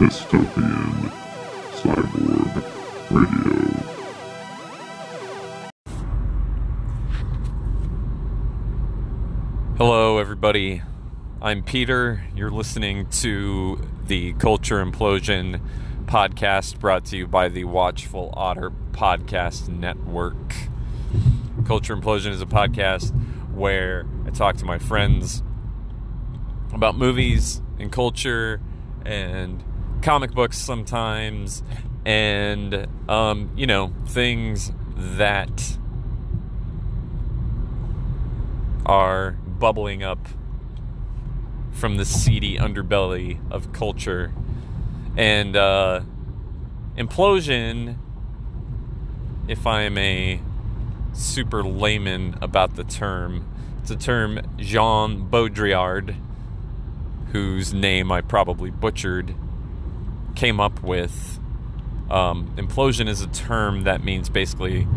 Dystopian Cyborg Radio. Hello, everybody. I'm Peter. You're listening to the Culture Implosion podcast brought to you by the Watchful Otter Podcast Network. Culture Implosion is a podcast where I talk to my friends about movies and culture and comic books sometimes and, um, you know, things that are bubbling up from the seedy underbelly of culture. And uh, implosion, if I'm a super layman about the term, it's a term Jean Baudrillard, whose name I probably butchered, came up with. Um, implosion is a term that means basically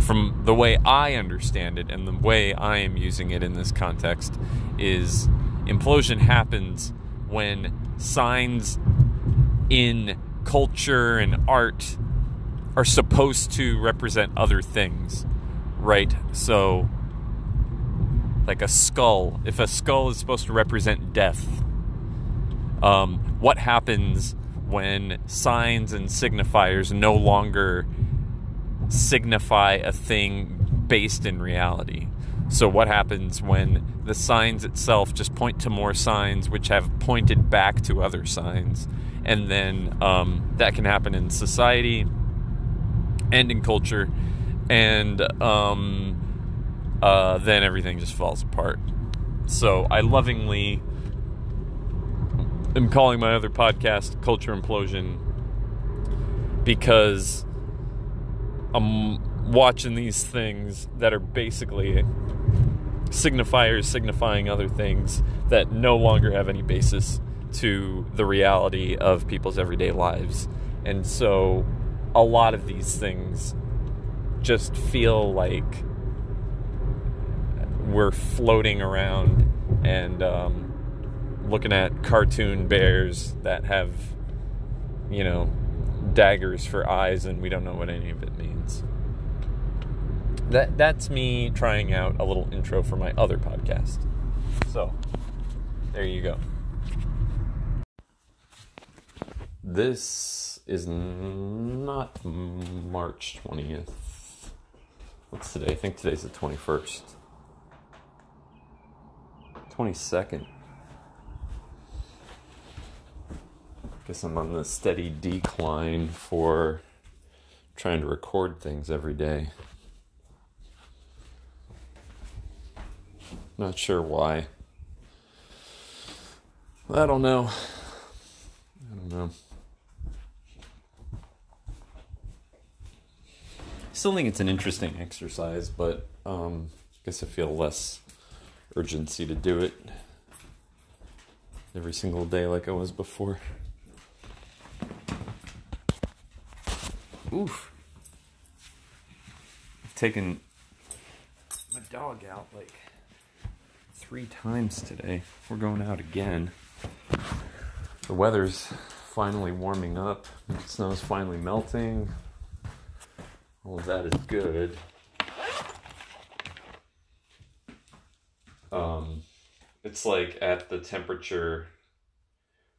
from the way I understand it and the way I am using it in this context is implosion happens when signs in culture and art are supposed to represent other things, right? So, like a skull, if a skull is supposed to represent death, um, what happens when signs and signifiers no longer signify a thing based in reality. So, what happens when the signs itself just point to more signs which have pointed back to other signs? And then um, that can happen in society and in culture. And um, uh, then everything just falls apart. So, I lovingly am calling my other podcast Culture Implosion because I'm watching these things that are basically signifiers signifying other things that no longer have any basis to the reality of people's everyday lives. And so a lot of these things just feel like we're floating around and um, looking at cartoon bears that have, you know, daggers for eyes and we don't know what any of it means. That that's me trying out a little intro for my other podcast. So, there you go. This is not March 20th. What's today? I think today's the 21st. 22nd. Guess I'm on the steady decline for trying to record things every day. Not sure why. I don't know. I don't know. Still think it's an interesting exercise, but um, I guess I feel less urgency to do it every single day like I was before. Oof. I've taken my dog out like three times today. We're going out again. The weather's finally warming up. The snow's finally melting. All of that is good. Um, it's like at the temperature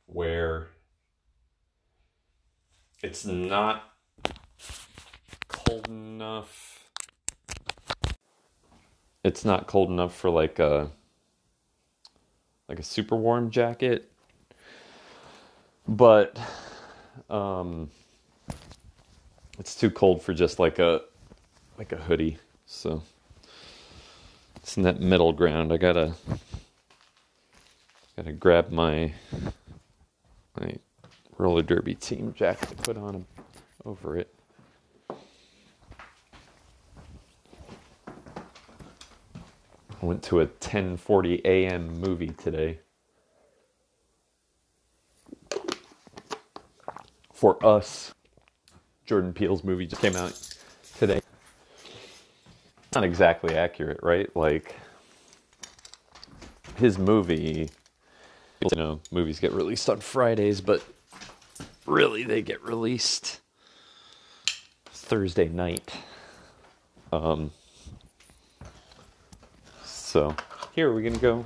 where it's not cold enough. It's not cold enough for like a like a super warm jacket, but um, it's too cold for just like a like a hoodie. So it's in that middle ground. I gotta gotta grab my my roller derby team jacket to put on over it. I went to a 10:40 a.m. movie today. For us, Jordan Peele's movie just came out today. Not exactly accurate, right? Like his movie, you know, movies get released on Fridays, but really they get released Thursday night. Um, so here we're gonna go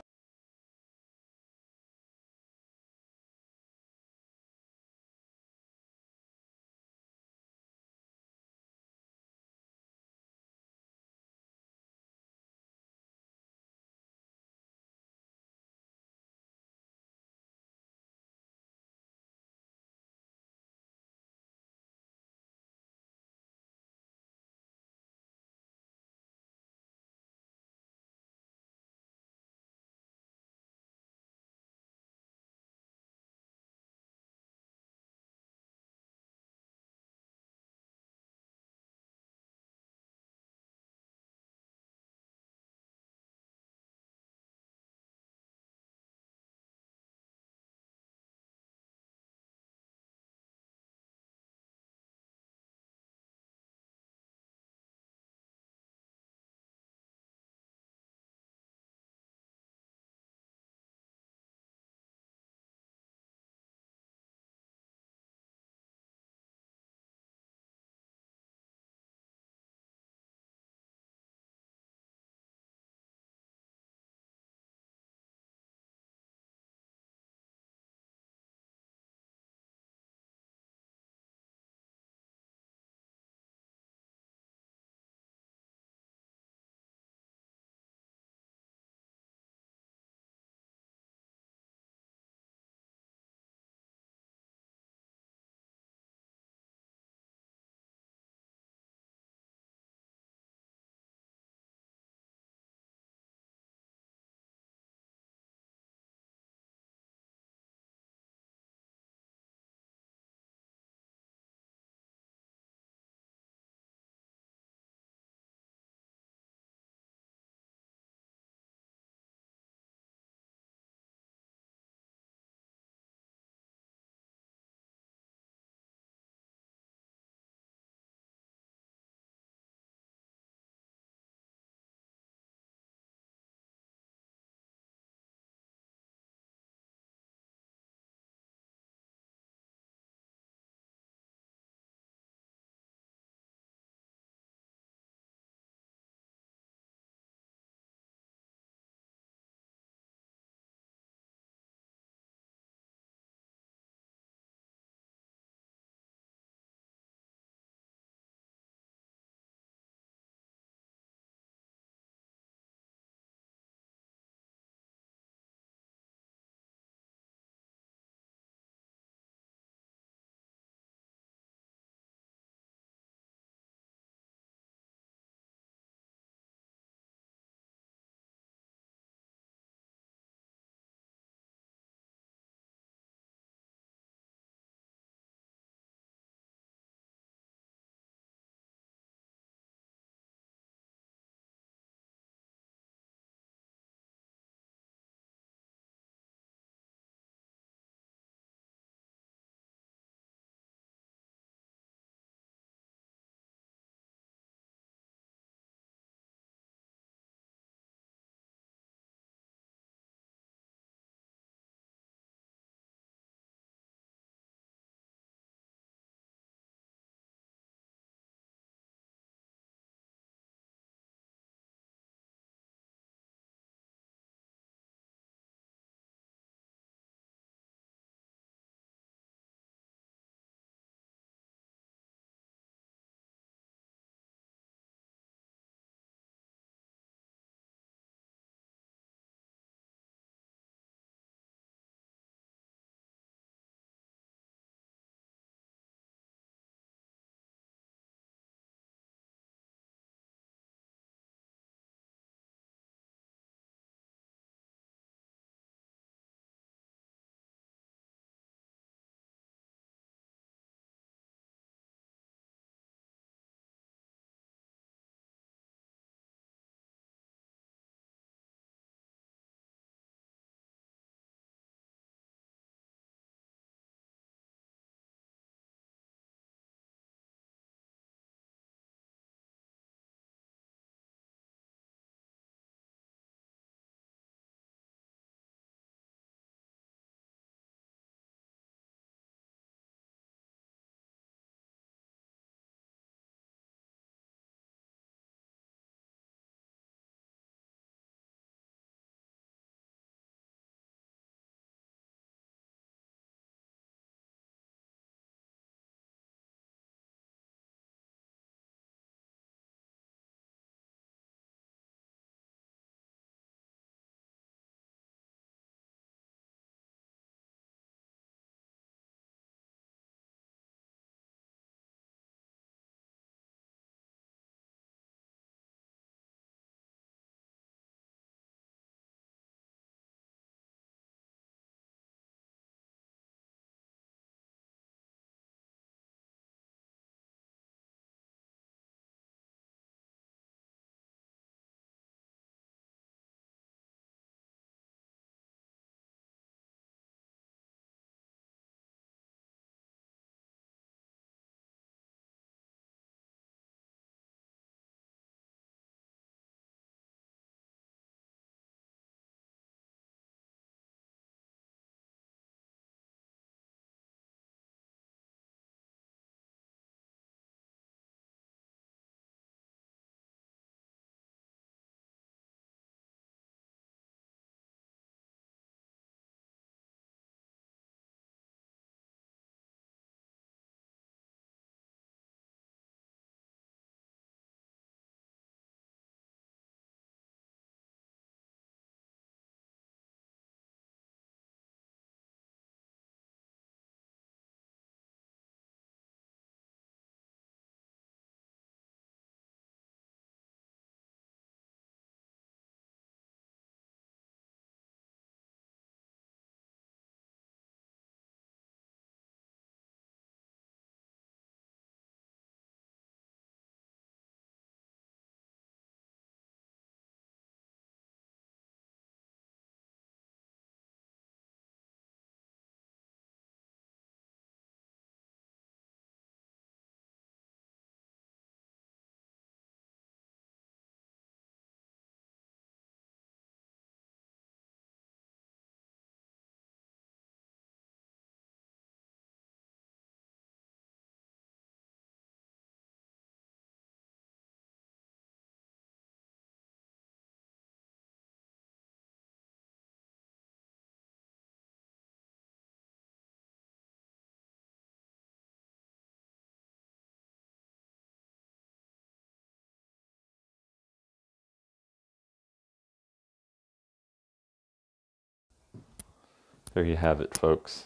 There you have it, folks.